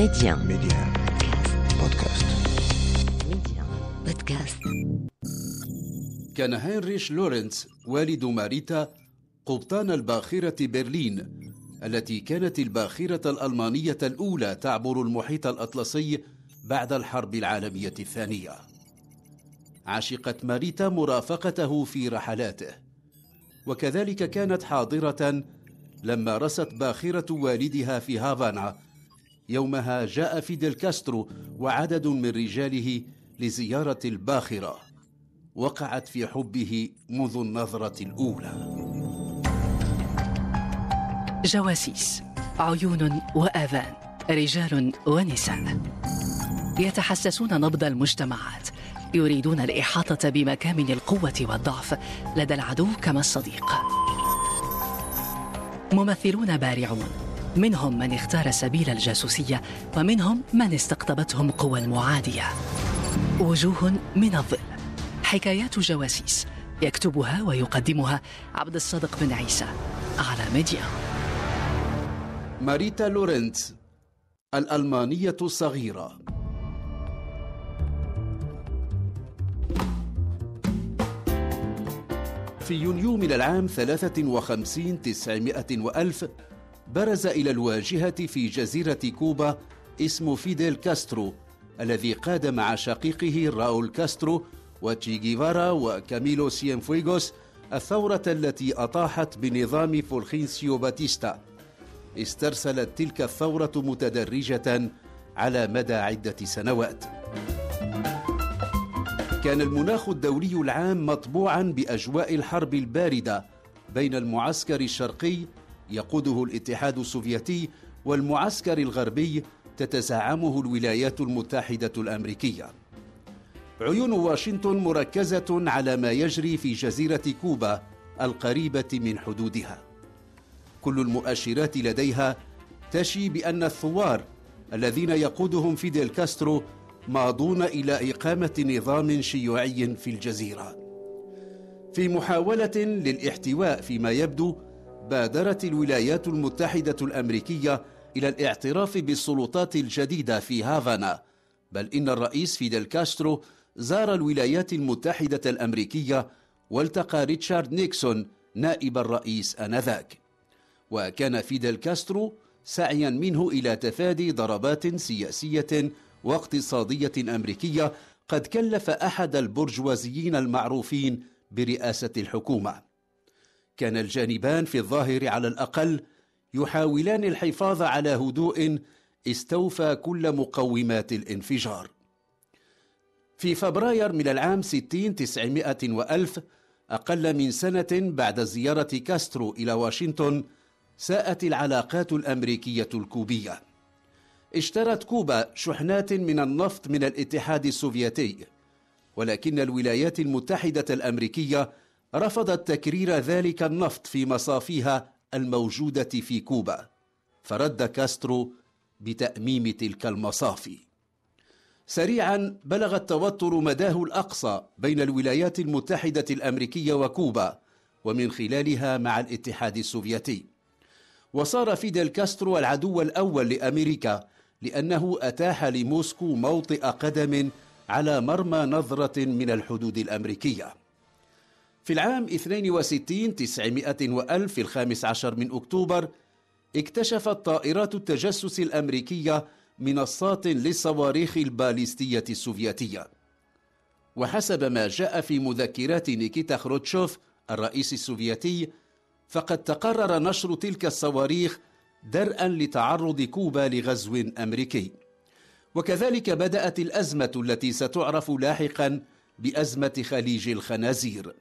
Média. Média. Podcast. Média. Podcast. كان هنريش لورنتز والد ماريتا قبطان الباخرة برلين التي كانت الباخرة الألمانية الأولى تعبر المحيط الأطلسي بعد الحرب العالمية الثانية عشقت ماريتا مرافقته في رحلاته وكذلك كانت حاضرة لما رست باخرة والدها في هافانا يومها جاء فيدل كاسترو وعدد من رجاله لزيارة الباخرة وقعت في حبه منذ النظرة الأولى. جواسيس عيون وآذان رجال ونساء. يتحسسون نبض المجتمعات يريدون الإحاطة بمكامن القوة والضعف لدى العدو كما الصديق. ممثلون بارعون منهم من اختار سبيل الجاسوسية ومنهم من استقطبتهم قوى المعادية. وجوه من الظل. حكايات جواسيس يكتبها ويقدمها عبد الصادق بن عيسى على ميديا. ماريتا لورنتز الألمانية الصغيرة. في يونيو من العام 53 تسعمائة وألف برز إلى الواجهة في جزيرة كوبا اسم فيديل كاسترو الذي قاد مع شقيقه راول كاسترو وتشي جيفارا وكاميلو سينفويغوس الثورة التي أطاحت بنظام فولخينسيو باتيستا استرسلت تلك الثورة متدرجة على مدى عدة سنوات. كان المناخ الدولي العام مطبوعا بأجواء الحرب الباردة بين المعسكر الشرقي يقوده الاتحاد السوفيتي والمعسكر الغربي تتزعمه الولايات المتحدة الأمريكية. عيون واشنطن مركزة على ما يجري في جزيرة كوبا القريبة من حدودها. كل المؤشرات لديها تشي بأن الثوار الذين يقودهم فيديل كاسترو ماضون إلى إقامة نظام شيوعي في الجزيرة. في محاولة للاحتواء فيما يبدو بادرت الولايات المتحدة الأمريكية إلى الاعتراف بالسلطات الجديدة في هافانا، بل إن الرئيس فيديل كاسترو زار الولايات المتحدة الأمريكية والتقى ريتشارد نيكسون نائب الرئيس آنذاك. وكان فيدل كاسترو سعيا منه إلى تفادي ضربات سياسية واقتصادية أمريكية قد كلف أحد البرجوازيين المعروفين برئاسة الحكومة كان الجانبان في الظاهر على الأقل يحاولان الحفاظ على هدوء استوفى كل مقومات الانفجار. في فبراير من العام 60 900 وألف أقل من سنة بعد زيارة كاسترو إلى واشنطن ساءت العلاقات الأمريكية الكوبية. اشترت كوبا شحنات من النفط من الاتحاد السوفيتي ولكن الولايات المتحدة الأمريكية رفضت تكرير ذلك النفط في مصافيها الموجودة في كوبا فرد كاسترو بتأميم تلك المصافي. سريعا بلغ التوتر مداه الأقصى بين الولايات المتحدة الأمريكية وكوبا ومن خلالها مع الاتحاد السوفيتي. وصار فيدل كاسترو العدو الأول لأمريكا لأنه أتاح لموسكو موطئ قدم على مرمى نظرة من الحدود الأمريكية. في العام 62 900 وألف في الخامس عشر من أكتوبر اكتشفت طائرات التجسس الأمريكية منصات للصواريخ الباليستية السوفيتية. وحسب ما جاء في مذكرات نيكيتا خروتشوف الرئيس السوفيتي فقد تقرر نشر تلك الصواريخ درءا لتعرض كوبا لغزو أمريكي. وكذلك بدأت الأزمة التي ستعرف لاحقا بأزمة خليج الخنازير.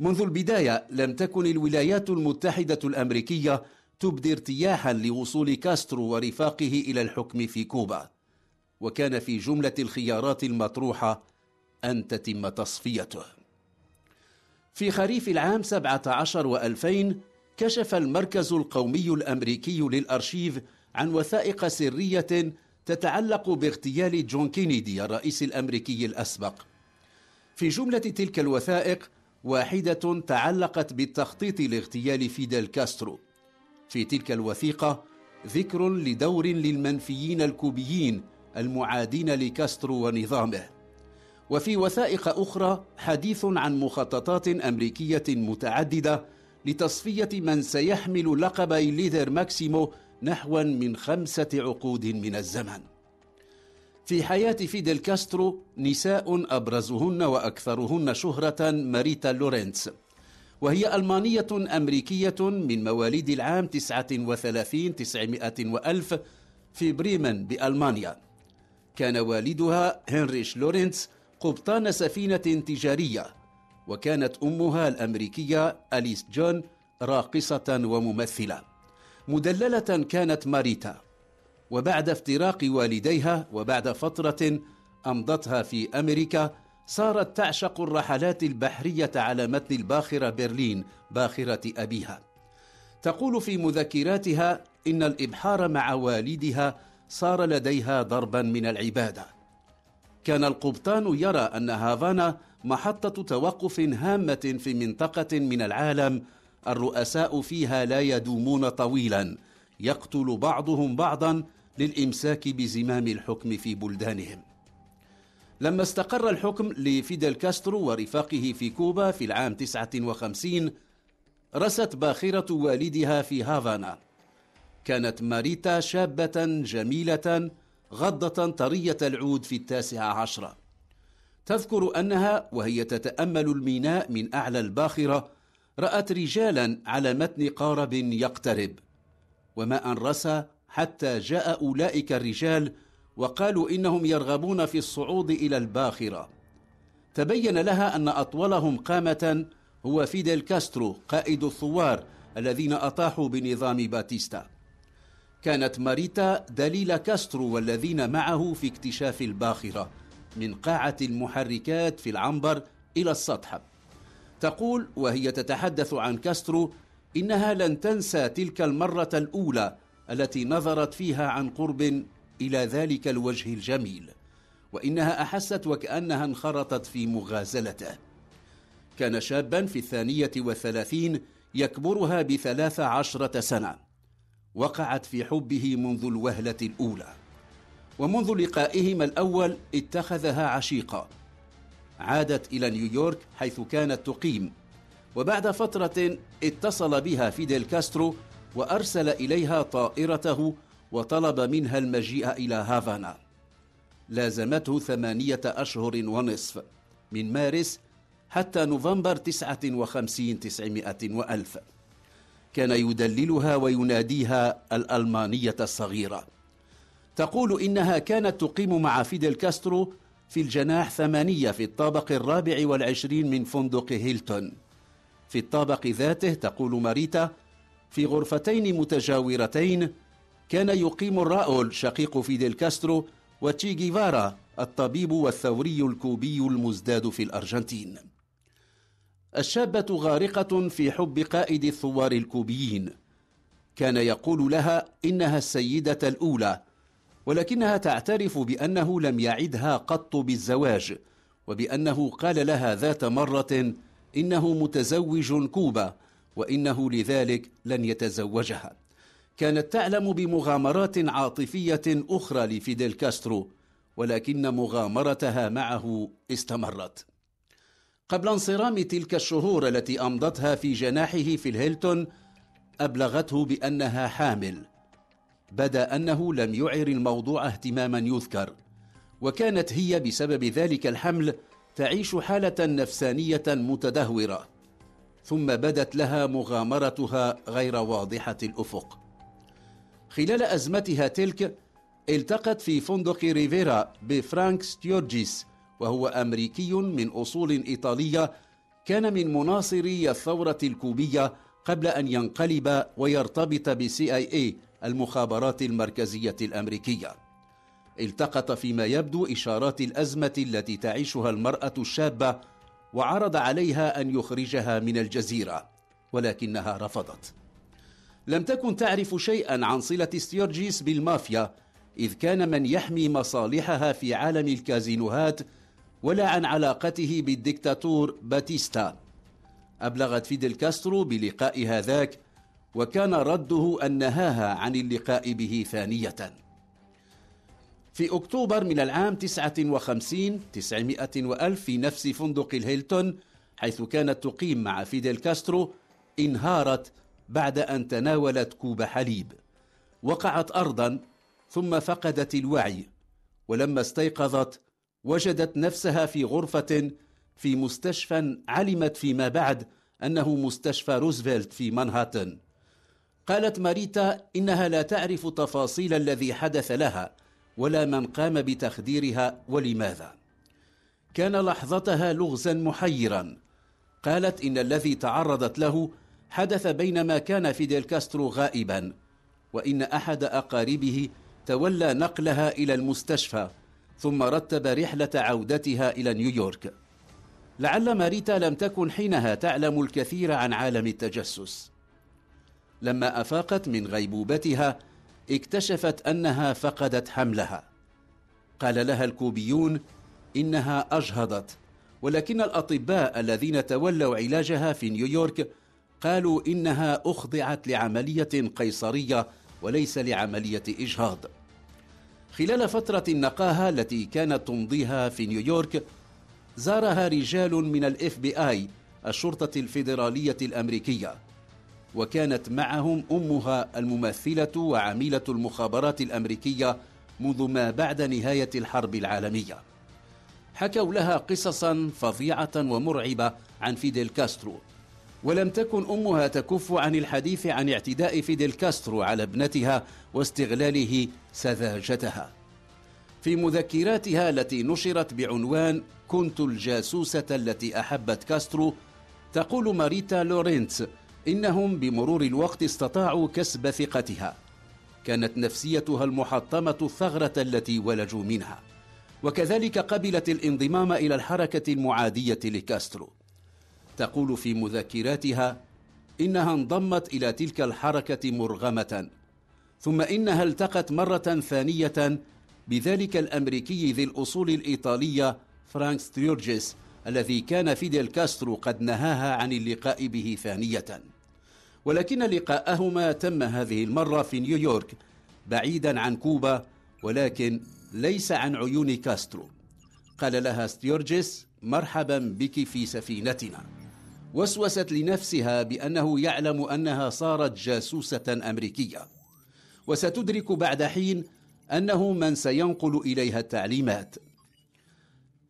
منذ البداية لم تكن الولايات المتحدة الأمريكية تبدي ارتياحا لوصول كاسترو ورفاقه إلى الحكم في كوبا. وكان في جملة الخيارات المطروحة أن تتم تصفيته. في خريف العام 17 وألفين كشف المركز القومي الأمريكي للأرشيف عن وثائق سرية تتعلق باغتيال جون كينيدي الرئيس الأمريكي الأسبق. في جملة تلك الوثائق واحدة تعلقت بالتخطيط لاغتيال فيدل كاسترو. في تلك الوثيقة ذكر لدور للمنفيين الكوبيين المعادين لكاسترو ونظامه. وفي وثائق أخرى حديث عن مخططات أمريكية متعددة لتصفية من سيحمل لقب Líder Máximo نحو من خمسة عقود من الزمن. في حياة فيدل كاسترو نساء أبرزهن وأكثرهن شهرة ماريتا لورينتس. وهي ألمانية أمريكية من مواليد العام 39 900 وألف في بريمن بألمانيا. كان والدها هنريش لورينتس قبطان سفينة تجارية وكانت أمها الأمريكية أليس جون راقصة وممثلة. مدللة كانت ماريتا. وبعد افتراق والديها وبعد فترة أمضتها في أمريكا صارت تعشق الرحلات البحرية على متن الباخرة برلين باخرة أبيها. تقول في مذكراتها إن الإبحار مع والدها صار لديها ضربا من العبادة. كان القبطان يرى أن هافانا محطة توقف هامة في منطقة من العالم الرؤساء فيها لا يدومون طويلا. يقتل بعضهم بعضا للإمساك بزمام الحكم في بلدانهم. لما استقر الحكم لفيدل كاسترو ورفاقه في كوبا في العام 59 رست باخرة والدها في هافانا. كانت ماريتا شابة جميلة غضة طرية العود في التاسعة عشرة. تذكر أنها وهي تتأمل الميناء من أعلى الباخرة رأت رجالا على متن قارب يقترب. وما أن رسى حتى جاء أولئك الرجال وقالوا إنهم يرغبون في الصعود إلى الباخرة. تبين لها أن أطولهم قامة هو فيدل كاسترو قائد الثوار الذين أطاحوا بنظام باتيستا. كانت ماريتا دليل كاسترو والذين معه في اكتشاف الباخرة من قاعة المحركات في العنبر إلى السطح. تقول وهي تتحدث عن كاسترو إنها لن تنسى تلك المرة الأولى التي نظرت فيها عن قرب إلى ذلك الوجه الجميل وإنها أحست وكأنها انخرطت في مغازلته. كان شابا في الثانية والثلاثين يكبرها بثلاث عشرة سنة. وقعت في حبه منذ الوهلة الأولى. ومنذ لقائهما الأول اتخذها عشيقا عادت إلى نيويورك حيث كانت تقيم. وبعد فترة اتصل بها فيديل كاسترو وأرسل إليها طائرته وطلب منها المجيء إلى هافانا. لازمته ثمانية أشهر ونصف من مارس حتى نوفمبر تسعة وخمسين تسعمائة وألف. كان يدللها ويناديها الألمانية الصغيرة. تقول إنها كانت تقيم مع فيدل كاسترو في الجناح ثمانية في الطابق الرابع والعشرين من فندق هيلتون. في الطابق ذاته تقول ماريتا في غرفتين متجاورتين كان يقيم راؤول شقيق فيدل كاسترو وتشي جيفارا الطبيب والثوري الكوبي المزداد في الأرجنتين. الشابة غارقة في حب قائد الثوار الكوبيين. كان يقول لها إنها السيدة الأولى ولكنها تعترف بأنه لم يعدها قط بالزواج وبأنه قال لها ذات مرة إنه متزوج كوبا وإنه لذلك لن يتزوجها. كانت تعلم بمغامرات عاطفية أخرى لفيديل كاسترو ولكن مغامرتها معه استمرت. قبل انصرام تلك الشهور التي أمضتها في جناحه في الهيلتون أبلغته بأنها حامل. بدأ أنه لم يعر الموضوع اهتماما يذكر وكانت هي بسبب ذلك الحمل تعيش حالة نفسانية متدهورة. ثم بدت لها مغامرتها غير واضحة الأفق. خلال أزمتها تلك التقت في فندق ريفيرا بفرانك ستيورجيس وهو أمريكي من أصول إيطالية كان من مناصري الثورة الكوبية قبل أن ينقلب ويرتبط ب CIA المخابرات المركزية الأمريكية. التقط فيما يبدو إشارات الأزمة التي تعيشها المرأة الشابة وعرض عليها أن يخرجها من الجزيرة ولكنها رفضت. لم تكن تعرف شيئا عن صلة ستيورجيس بالمافيا إذ كان من يحمي مصالحها في عالم الكازينوهات ولا عن علاقته بالدكتاتور باتيستا. أبلغت فيدل كاسترو بلقائها ذاك وكان رده أن نهاها عن اللقاء به ثانية. في أكتوبر من العام 59 900 وألف في نفس فندق الهيلتون حيث كانت تقيم مع فيديل كاسترو انهارت بعد أن تناولت كوب حليب. وقعت أرضا ثم فقدت الوعي. ولما استيقظت وجدت نفسها في غرفة في مستشفى علمت فيما بعد أنه مستشفى روزفلت في مانهاتن. قالت ماريتا إنها لا تعرف تفاصيل الذي حدث لها. ولا من قام بتخديرها ولماذا؟ كان لحظتها لغزا محيرا. قالت إن الذي تعرضت له حدث بينما كان فيديل كاسترو غائبا وإن أحد أقاربه تولى نقلها إلى المستشفى ثم رتب رحلة عودتها إلى نيويورك. لعل ماريتا لم تكن حينها تعلم الكثير عن عالم التجسس. لما أفاقت من غيبوبتها اكتشفت أنها فقدت حملها. قال لها الكوبيون إنها أجهضت ولكن الأطباء الذين تولوا علاجها في نيويورك قالوا إنها أخضعت لعملية قيصرية وليس لعملية إجهاض. خلال فترة النقاهة التي كانت تمضيها في نيويورك زارها رجال من ال FBI الشرطة الفيدرالية الأمريكية. وكانت معهم أمها الممثلة وعميلة المخابرات الأمريكية منذ ما بعد نهاية الحرب العالمية. حكوا لها قصصا فظيعة ومرعبة عن فيديل كاسترو. ولم تكن أمها تكف عن الحديث عن اعتداء فيديل كاسترو على ابنتها واستغلاله سذاجتها. في مذكراتها التي نشرت بعنوان كنت الجاسوسة التي أحبت كاسترو تقول ماريتا لورينتس إنهم بمرور الوقت استطاعوا كسب ثقتها. كانت نفسيتها المحطمة الثغرة التي ولجوا منها. وكذلك قبلت الانضمام إلى الحركة المعادية لكاسترو. تقول في مذكراتها إنها انضمت إلى تلك الحركة مرغمة. ثم إنها التقت مرة ثانية بذلك الأمريكي ذي الأصول الإيطالية فرانك ستيورجيس الذي كان فيديل كاسترو قد نهاها عن اللقاء به ثانية. ولكن لقاءهما تم هذه المرة في نيويورك بعيدا عن كوبا ولكن ليس عن عيون كاسترو. قال لها ستيورجيس مرحبا بك في سفينتنا. وسوست لنفسها بأنه يعلم أنها صارت جاسوسة أمريكية. وستدرك بعد حين أنه من سينقل إليها التعليمات.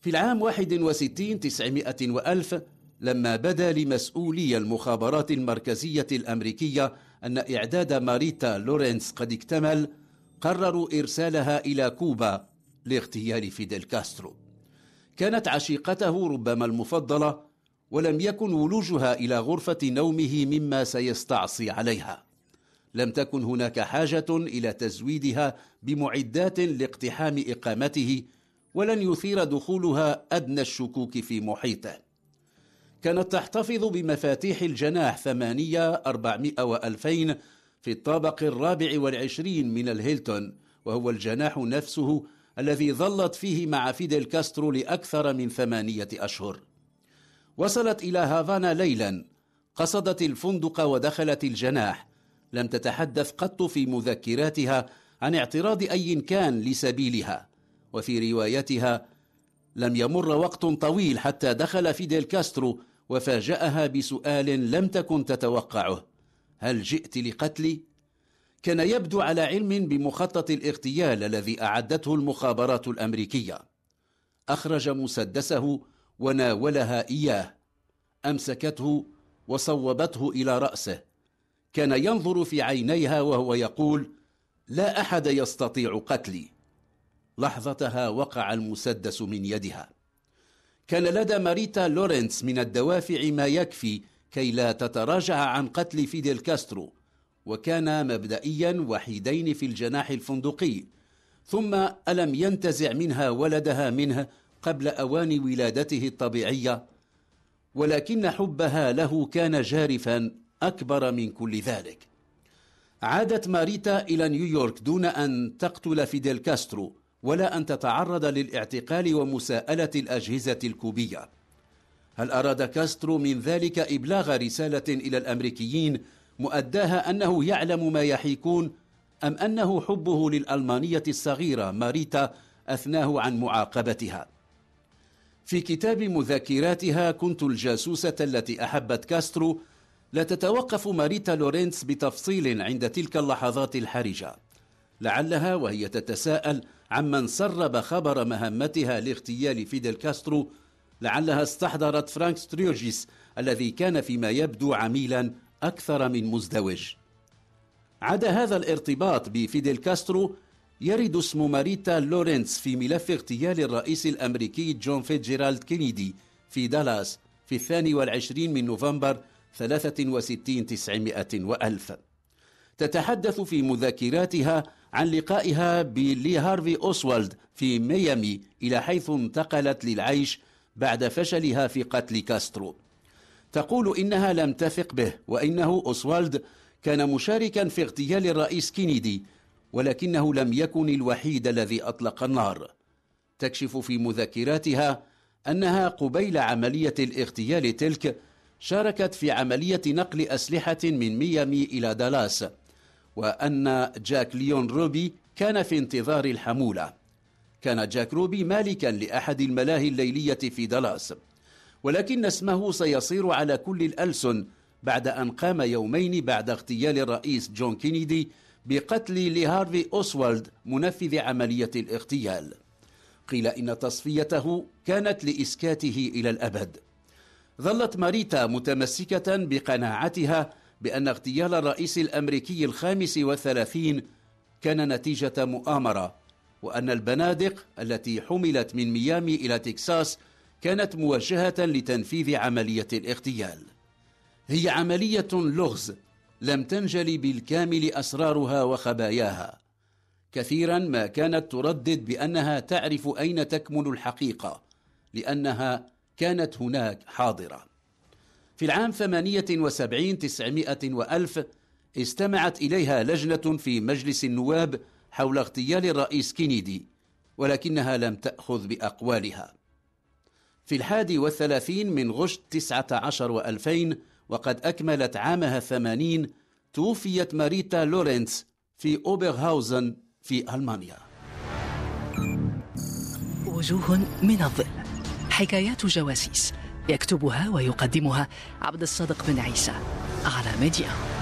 في العام 61 900 وألف لما بدا لمسؤولي المخابرات المركزية الأمريكية أن إعداد ماريتا لورينتس قد اكتمل قرروا إرسالها إلى كوبا لاغتيال فيديل كاسترو. كانت عشيقته ربما المفضلة ولم يكن ولوجها إلى غرفة نومه مما سيستعصي عليها. لم تكن هناك حاجة إلى تزويدها بمعدات لاقتحام إقامته ولن يثير دخولها أدنى الشكوك في محيطه. كانت تحتفظ بمفاتيح الجناح ثمانية أربعمائة وألفين في الطابق الرابع والعشرين من الهيلتون وهو الجناح نفسه الذي ظلت فيه مع فيديل كاسترو لأكثر من ثمانية أشهر. وصلت إلى هافانا ليلا قصدت الفندق ودخلت الجناح. لم تتحدث قط في مذكراتها عن اعتراض أي كان لسبيلها. وفي روايتها لم يمر وقت طويل حتى دخل فيديل كاسترو وفاجأها بسؤال لم تكن تتوقعه. هل جئت لقتلي؟ كان يبدو على علم بمخطط الاغتيال الذي أعدته المخابرات الأمريكية. أخرج مسدسه وناولها إياه. أمسكته وصوبته إلى رأسه. كان ينظر في عينيها وهو يقول لا أحد يستطيع قتلي. لحظتها وقع المسدس من يدها. كان لدى ماريتا لورينتس من الدوافع ما يكفي كي لا تتراجع عن قتل فيديل كاسترو وكان مبدئيا وحيدين في الجناح الفندقي. ثم ألم ينتزع منها ولدها منه قبل أوان ولادته الطبيعية ولكن حبها له كان جارفا أكبر من كل ذلك. عادت ماريتا إلى نيويورك دون أن تقتل فيديل كاسترو ولا أن تتعرض للاعتقال ومساءلة الأجهزة الكوبية. هل أراد كاسترو من ذلك إبلاغ رسالة إلى الأمريكيين مؤداها أنه يعلم ما يحيكون أم أنه حبه للألمانية الصغيرة ماريتا أثناه عن معاقبتها؟ في كتاب مذكراتها كنت الجاسوسة التي أحبت كاسترو لا تتوقف ماريتا لورينتس بتفصيل عند تلك اللحظات الحرجة. لعلها وهي تتساءل عمن سرب خبر مهمتها لاغتيال فيدل كاسترو لعلها استحضرت فرانك ستيورجيس الذي كان فيما يبدو عميلا أكثر من مزدوج. عدا هذا الارتباط بفيدل كاسترو يرد اسم ماريتا لورينتس في ملف اغتيال الرئيس الأمريكي جون فيتزجيرالد كينيدي في دالاس في الثاني والعشرين من نوفمبر 63 تسعمائة وألف. تتحدث في مذكراتها عن لقائها بلي هارفي أوسوالد في ميامي إلى حيث انتقلت للعيش بعد فشلها في قتل كاسترو. تقول إنها لم تثق به وإنه أوسوالد كان مشاركا في اغتيال الرئيس كينيدي ولكنه لم يكن الوحيد الذي أطلق النار. تكشف في مذكراتها أنها قبيل عملية الاغتيال تلك شاركت في عملية نقل أسلحة من ميامي إلى دالاس. وأن جاك ليون روبي كان في انتظار الحمولة. كان جاك روبي مالكا لأحد الملاهي الليلية في دالاس. ولكن اسمه سيصير على كل الألسن بعد أن قام يومين بعد اغتيال الرئيس جون كينيدي بقتل لهارفي أوسوالد منفذ عملية الاغتيال. قيل إن تصفيته كانت لإسكاته إلى الأبد. ظلت ماريتا متمسكة بقناعتها بأن اغتيال الرئيس الأمريكي الخامس والثلاثين كان نتيجة مؤامرة وأن البنادق التي حملت من ميامي إلى تكساس كانت موجهة لتنفيذ عملية الاغتيال. هي عملية لغز لم تنجلي بالكامل أسرارها وخباياها. كثيرا ما كانت تردد بأنها تعرف أين تكمن الحقيقة لأنها كانت هناك حاضرة. في العام 78 900 وألف استمعت إليها لجنة في مجلس النواب حول اغتيال الرئيس كينيدي ولكنها لم تأخذ بأقوالها. في الحادي والثلاثين من غشت تسعة عشر وألفين وقد أكملت عامها الثمانين توفيت ماريتا لورينتس في أوبرهاوزن في ألمانيا. وجوه من الظل حكايات جواسيس. يكتبها ويقدمها عبد الصادق بن عيسى على ميديا.